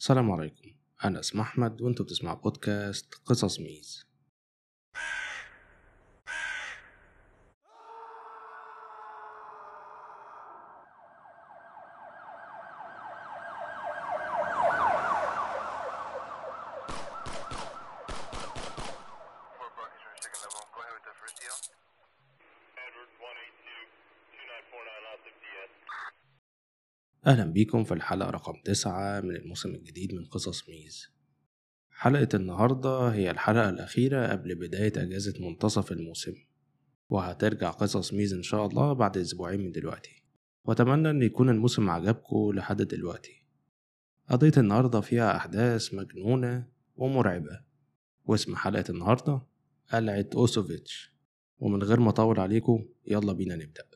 السلام عليكم. أنا اسمي أحمد وأنتم بتسمعوا بودكاست قصص ميز. أهلا بيكم في الحلقة رقم تسعة من الموسم الجديد من قصص ميز. حلقة النهاردة هي الحلقة الأخيرة قبل بداية أجازة منتصف الموسم. وهترجع قصص ميز إن شاء الله بعد أسبوعين من دلوقتي. وأتمنى إن يكون الموسم عجبكم لحد دلوقتي. قضية النهاردة فيها أحداث مجنونة ومرعبة. واسم حلقة النهاردة قلعة أوسوفيتش. ومن غير ما أطول عليكم يلا بينا نبدأ.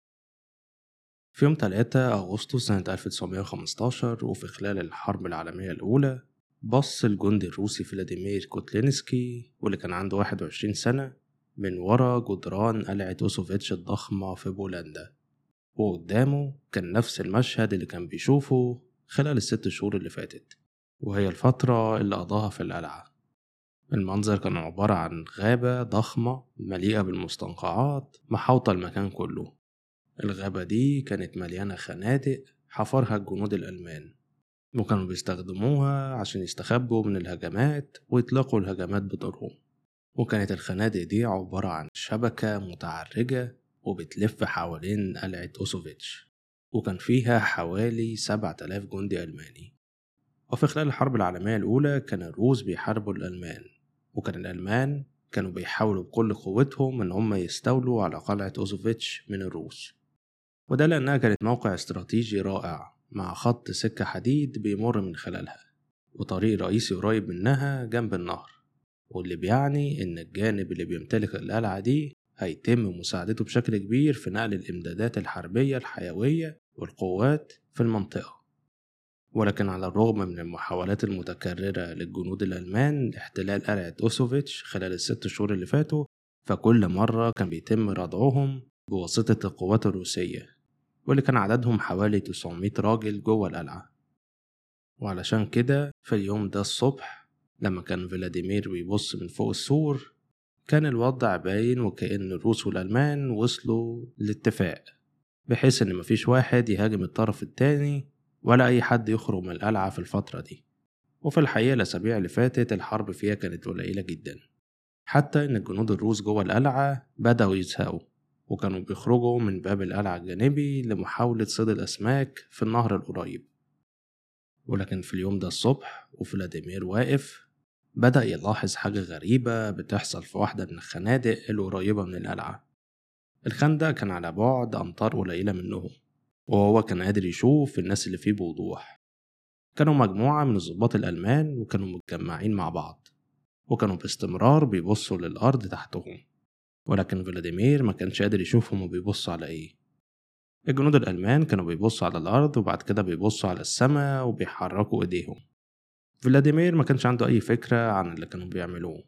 في يوم 3 أغسطس سنة 1915 وفي خلال الحرب العالمية الأولى بص الجندي الروسي فلاديمير كوتلينسكي واللي كان عنده 21 سنة من ورا جدران قلعة أوسوفيتش الضخمة في بولندا. وقدامه كان نفس المشهد اللي كان بيشوفه خلال الست شهور اللي فاتت وهي الفترة اللي قضاها في القلعة. المنظر كان عبارة عن غابة ضخمة مليئة بالمستنقعات محاوطة المكان كله. الغابة دي كانت مليانة خنادق حفرها الجنود الألمان وكانوا بيستخدموها عشان يستخبوا من الهجمات ويطلقوا الهجمات بدورهم وكانت الخنادق دي عبارة عن شبكة متعرجة وبتلف حوالين قلعة أوسوفيتش وكان فيها حوالي 7000 جندي ألماني. وفي خلال الحرب العالمية الأولى كان الروس بيحاربوا الألمان وكان الألمان كانوا بيحاولوا بكل قوتهم إن هم يستولوا على قلعة أوزوفيتش من الروس. وده لأنها كانت موقع استراتيجي رائع مع خط سكة حديد بيمر من خلالها وطريق رئيسي قريب منها جنب النهر واللي بيعني إن الجانب اللي بيمتلك القلعة دي هيتم مساعدته بشكل كبير في نقل الإمدادات الحربية الحيوية والقوات في المنطقة. ولكن على الرغم من المحاولات المتكررة للجنود الألمان لاحتلال قلعة أوسوفيتش خلال الست شهور اللي فاتوا فكل مرة كان بيتم ردعهم بواسطة القوات الروسية. واللي كان عددهم حوالي 900 راجل جوه القلعة. وعلشان كده في اليوم ده الصبح لما كان فلاديمير بيبص من فوق السور كان الوضع باين وكأن الروس والألمان وصلوا لاتفاق بحيث إن مفيش واحد يهاجم الطرف التاني ولا أي حد يخرج من القلعة في الفترة دي. وفي الحقيقة الأسابيع اللي فاتت الحرب فيها كانت قليلة جدا. حتى إن الجنود الروس جوه القلعة بدأوا يزهقوا. وكانوا بيخرجوا من باب القلعة الجانبي لمحاولة صيد الأسماك في النهر القريب. ولكن في اليوم ده الصبح وفلاديمير واقف بدأ يلاحظ حاجة غريبة بتحصل في واحدة من الخنادق القريبة من القلعة. الخندق كان على بعد أمتار قليلة منهم وهو كان قادر يشوف الناس اللي فيه بوضوح. كانوا مجموعة من الضباط الألمان وكانوا متجمعين مع بعض وكانوا باستمرار بيبصوا للأرض تحتهم. ولكن فلاديمير ما كانش قادر يشوف هما بيبصوا على إيه. الجنود الألمان كانوا بيبصوا على الأرض وبعد كده بيبصوا على السماء وبيحركوا إيديهم. فلاديمير ما كانش عنده أي فكرة عن اللي كانوا بيعملوه.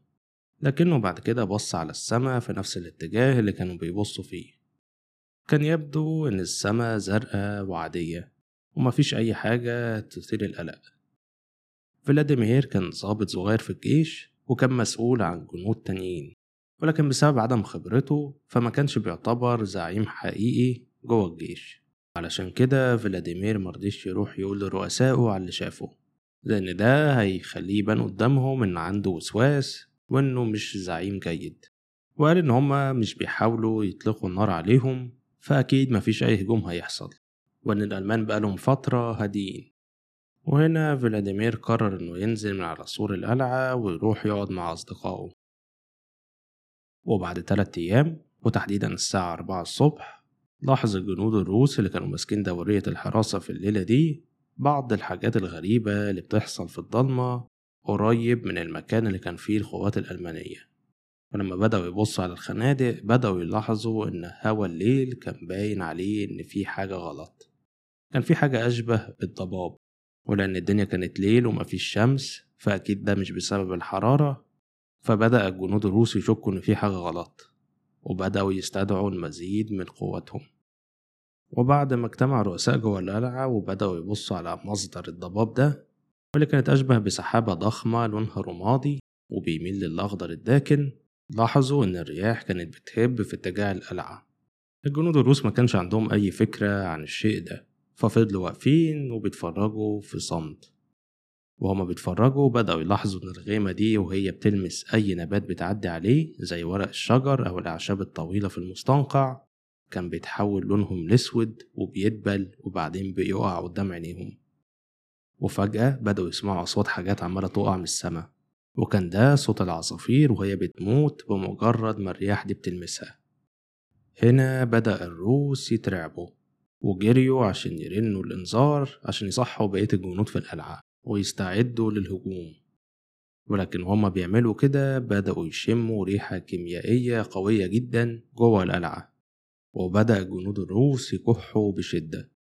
لكنه بعد كده بص على السماء في نفس الاتجاه اللي كانوا بيبصوا فيه. كان يبدو إن السماء زرقاء وعادية ومفيش أي حاجة تثير القلق. فلاديمير كان ضابط صغير في الجيش وكان مسؤول عن جنود تانيين. ولكن بسبب عدم خبرته فما كانش بيعتبر زعيم حقيقي جوه الجيش. علشان كده فلاديمير مرضيش يروح يقول لرؤسائه على اللي شافه لأن ده هيخليه يبان قدامهم إن عنده وسواس وإنه مش زعيم جيد. وقال إن هما مش بيحاولوا يطلقوا النار عليهم فأكيد مفيش أي هجوم هيحصل وإن الألمان بقالهم فترة هاديين وهنا فلاديمير قرر إنه ينزل من على سور القلعة ويروح يقعد مع أصدقائه. وبعد تلات أيام وتحديدا الساعة أربعة الصبح لاحظ الجنود الروس اللي كانوا ماسكين دورية الحراسة في الليلة دي بعض الحاجات الغريبة اللي بتحصل في الضلمة قريب من المكان اللي كان فيه القوات الألمانية. ولما بدأوا يبصوا على الخنادق بدأوا يلاحظوا إن هوا الليل كان باين عليه إن في حاجة غلط. كان في حاجة أشبه بالضباب ولأن الدنيا كانت ليل ومفيش شمس فأكيد ده مش بسبب الحرارة فبدأ الجنود الروس يشكوا إن في حاجة غلط وبدأوا يستدعوا المزيد من قوتهم. وبعد ما اجتمع رؤساء جوه القلعة وبدأوا يبصوا على مصدر الضباب ده واللي كانت أشبه بسحابة ضخمة لونها رمادي وبيميل للأخضر الداكن لاحظوا إن الرياح كانت بتهب في اتجاه القلعة. الجنود الروس ما كانش عندهم أي فكرة عن الشيء ده ففضلوا واقفين وبيتفرجوا في صمت. وهما بيتفرجوا بدأوا يلاحظوا إن الغيمة دي وهي بتلمس أي نبات بتعدي عليه زي ورق الشجر أو الأعشاب الطويلة في المستنقع. كان بيتحول لونهم لأسود وبيدبل وبعدين بيقع قدام عينيهم. وفجأة بدأوا يسمعوا أصوات حاجات عمالة تقع من السما وكان ده صوت العصافير وهي بتموت بمجرد ما الرياح دي بتلمسها. هنا بدأ الروس يترعبوا وجريوا عشان يرنوا الإنذار عشان يصحوا بقية الجنود في القلعة ويستعدوا للهجوم. ولكن هما بيعملوا كده بدأوا يشموا ريحة كيميائية قوية جدا جوه القلعة وبدأ جنود الروس يكحوا بشدة.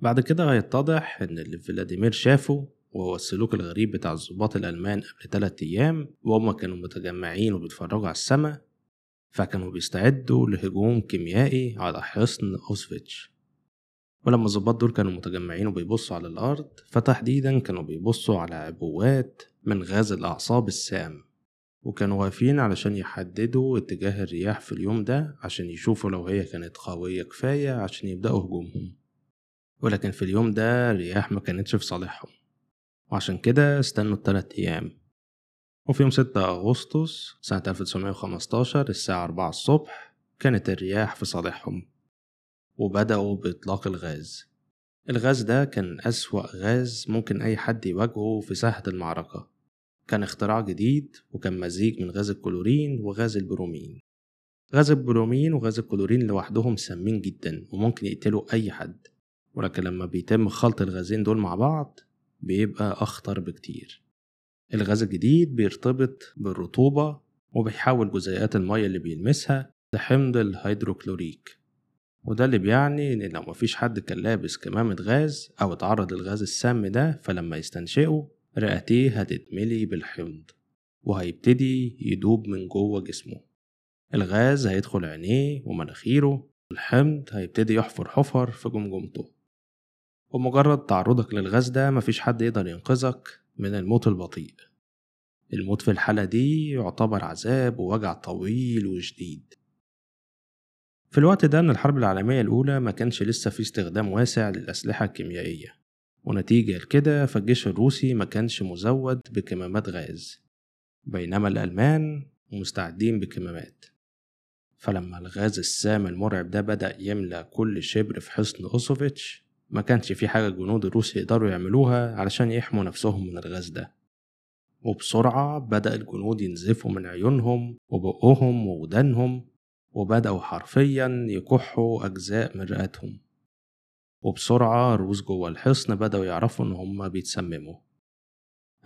بعد كده هيتضح إن اللي فلاديمير شافه وهو السلوك الغريب بتاع الضباط الألمان قبل تلات أيام وهما كانوا متجمعين وبيتفرجوا على السما فكانوا بيستعدوا لهجوم كيميائي على حصن أوسفيتش. ولما الضباط دول كانوا متجمعين وبيبصوا على الأرض فتحديدا كانوا بيبصوا على عبوات من غاز الأعصاب السام وكانوا واقفين علشان يحددوا اتجاه الرياح في اليوم ده عشان يشوفوا لو هي كانت قوية كفاية عشان يبدأوا هجومهم. ولكن في اليوم ده الرياح ما كانتش في صالحهم. وعشان كده استنوا التلات أيام. وفي يوم 6 أغسطس سنة 1915 الساعة 4 الصبح كانت الرياح في صالحهم. وبدأوا بإطلاق الغاز. الغاز ده كان أسوأ غاز ممكن أي حد يواجهه في ساحة المعركة. كان اختراع جديد وكان مزيج من غاز الكلورين وغاز البرومين. غاز البرومين وغاز الكلورين لوحدهم سامين جدا وممكن يقتلوا أي حد. ولكن لما بيتم خلط الغازين دول مع بعض بيبقى أخطر بكتير. الغاز الجديد بيرتبط بالرطوبة وبيحول جزيئات المية اللي بيلمسها لحمض الهيدروكلوريك. وده اللي بيعني إن لو مفيش حد كان لابس كمامة غاز أو اتعرض للغاز السام ده فلما يستنشقه رئتيه هتتملي بالحمض وهيبتدي يدوب من جوه جسمه. الغاز هيدخل عينيه ومناخيره الحمض هيبتدي يحفر حفر في جمجمته. ومجرد تعرضك للغاز ده مفيش حد يقدر ينقذك من الموت البطيء. الموت في الحالة دي يعتبر عذاب ووجع طويل وشديد. في الوقت ده من الحرب العالمية الأولى ما كانش لسه في استخدام واسع للأسلحة الكيميائية ونتيجة لكده فالجيش الروسي ما كانش مزود بكمامات غاز بينما الألمان مستعدين بكمامات. فلما الغاز السام المرعب ده بدأ يملى كل شبر في حصن أوسوفيتش ما كانش في حاجة الجنود الروس يقدروا يعملوها علشان يحموا نفسهم من الغاز ده. وبسرعة بدأ الجنود ينزفوا من عيونهم وبقهم وودانهم وبدأوا حرفيا يكحوا أجزاء من رئتهم. وبسرعة الروس جوه الحصن بدأوا يعرفوا إن هما بيتسمموا.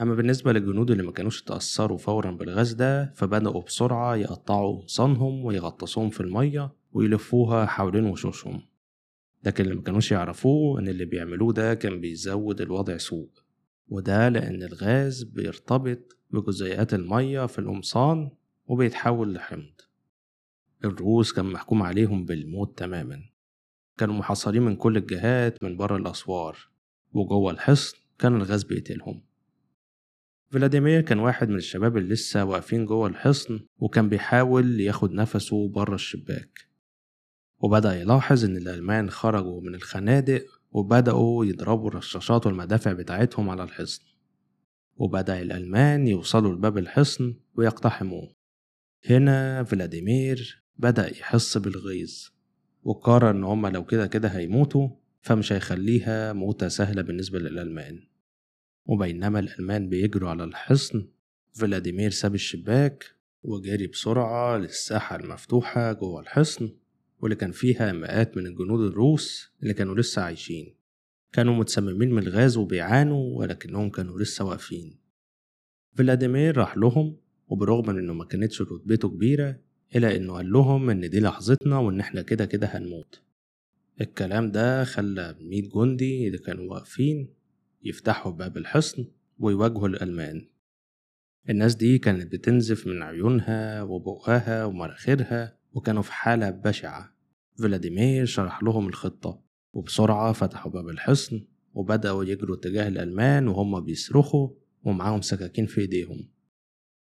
أما بالنسبة للجنود اللي ما كانوش اتأثروا فورا بالغاز ده فبدأوا بسرعة يقطعوا صنهم ويغطسوهم في المية ويلفوها حوالين وشوشهم. لكن اللي ما كانوش يعرفوه إن اللي بيعملوه ده كان بيزود الوضع سوء. وده لأن الغاز بيرتبط بجزيئات المية في القمصان وبيتحول لحمض. الروس كان محكوم عليهم بالموت تماما. كانوا محاصرين من كل الجهات من بره الأسوار. وجوه الحصن كان الغاز بيقتلهم. فلاديمير كان واحد من الشباب اللي لسه واقفين جوه الحصن وكان بيحاول ياخد نفسه بره الشباك. وبدأ يلاحظ إن الألمان خرجوا من الخنادق وبدأوا يضربوا الرشاشات والمدافع بتاعتهم على الحصن. وبدأ الألمان يوصلوا لباب الحصن ويقتحموه. هنا فلاديمير بدأ يحس بالغيظ وقرر إن هما لو كده كده هيموتوا فمش هيخليها موتة سهلة بالنسبة للألمان. وبينما الألمان بيجروا على الحصن فلاديمير ساب الشباك وجري بسرعة للساحة المفتوحة جوه الحصن واللي كان فيها مئات من الجنود الروس اللي كانوا لسه عايشين. كانوا متسممين من الغاز وبيعانوا ولكنهم كانوا لسه واقفين. فلاديمير راح لهم وبرغم من إنه ما كانتش رتبته كبيرة إلا إنه قال لهم إن دي لحظتنا وإن إحنا كده كده هنموت. الكلام ده خلى مية جندي اللي كانوا واقفين يفتحوا باب الحصن ويواجهوا الألمان. الناس دي كانت بتنزف من عيونها وبقها ومراخيرها وكانوا في حالة بشعة. فلاديمير شرح لهم الخطة وبسرعة فتحوا باب الحصن وبدأوا يجروا اتجاه الألمان وهم بيصرخوا ومعاهم سكاكين في إيديهم.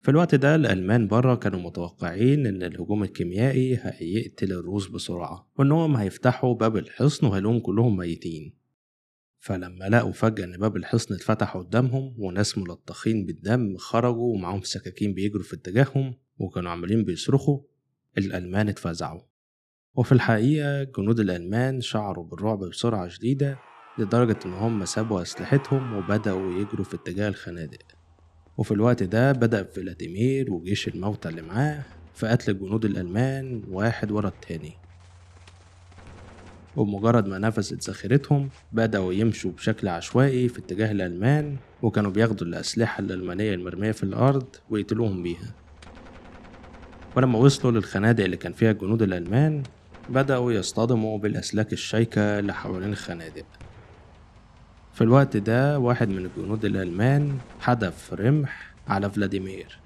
في الوقت ده الألمان بره كانوا متوقعين إن الهجوم الكيميائي هيقتل الروس بسرعة وإنهم هيفتحوا باب الحصن وهيلاقوهم كلهم ميتين. فلما لقوا فجأة إن باب الحصن اتفتح قدامهم وناس ملطخين بالدم خرجوا ومعاهم سكاكين بيجروا في اتجاههم وكانوا عمالين بيصرخوا الألمان اتفزعوا. وفي الحقيقة جنود الألمان شعروا بالرعب بسرعة شديدة لدرجة إن هم سابوا أسلحتهم وبدأوا يجروا في اتجاه الخنادق. وفي الوقت ده بدأ فلاديمير وجيش الموتى اللي معاه في قتل الجنود الألمان واحد ورا التاني. وبمجرد ما نفذت ذخيرتهم بدأوا يمشوا بشكل عشوائي في اتجاه الألمان وكانوا بياخدوا الأسلحة الألمانية المرمية في الأرض ويقتلوهم بيها. ولما وصلوا للخنادق اللي كان فيها الجنود الألمان بدأوا يصطدموا بالأسلاك الشايكة اللي حوالين الخنادق في الوقت ده واحد من الجنود الألمان حدف رمح على فلاديمير.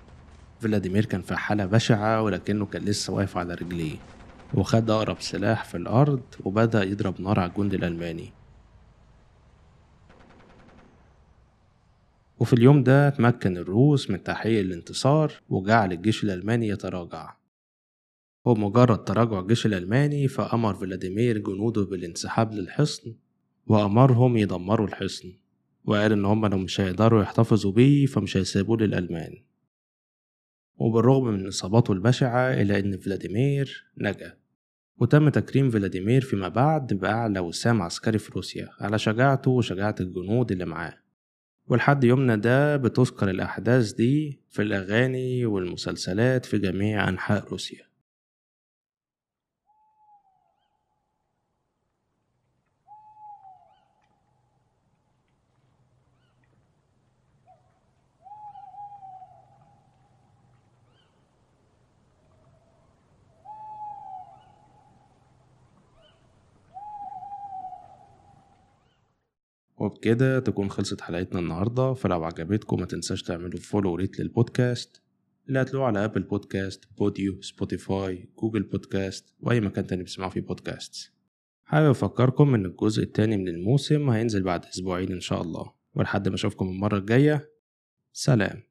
فلاديمير كان في حالة بشعة ولكنه كان لسه واقف على رجليه. وخد أقرب سلاح في الأرض وبدأ يضرب نار على الجندي الألماني. وفي اليوم ده تمكن الروس من تحقيق الانتصار وجعل الجيش الألماني يتراجع. وبمجرد تراجع الجيش الألماني فأمر فلاديمير جنوده بالانسحاب للحصن وأمرهم يدمروا الحصن وقال إن هم لو مش هيقدروا يحتفظوا بيه فمش هيسيبوه للألمان. وبالرغم من إصاباته البشعة إلا إن فلاديمير نجا. وتم تكريم فلاديمير فيما بعد بأعلى وسام عسكري في روسيا على شجاعته وشجاعة الجنود اللي معاه. ولحد يومنا ده بتذكر الأحداث دي في الأغاني والمسلسلات في جميع أنحاء روسيا. وبكده تكون خلصت حلقتنا النهاردة فلو عجبتكم ما تنساش تعملوا follow و rate للبودكاست اللي هتلاقوه على أبل بودكاست بوديو سبوتيفاي جوجل بودكاست وأي مكان تاني بتسمعوا فيه بودكاست حابب أفكركم إن الجزء التاني من الموسم هينزل بعد أسبوعين إن شاء الله. ولحد ما أشوفكم المرة الجاية سلام.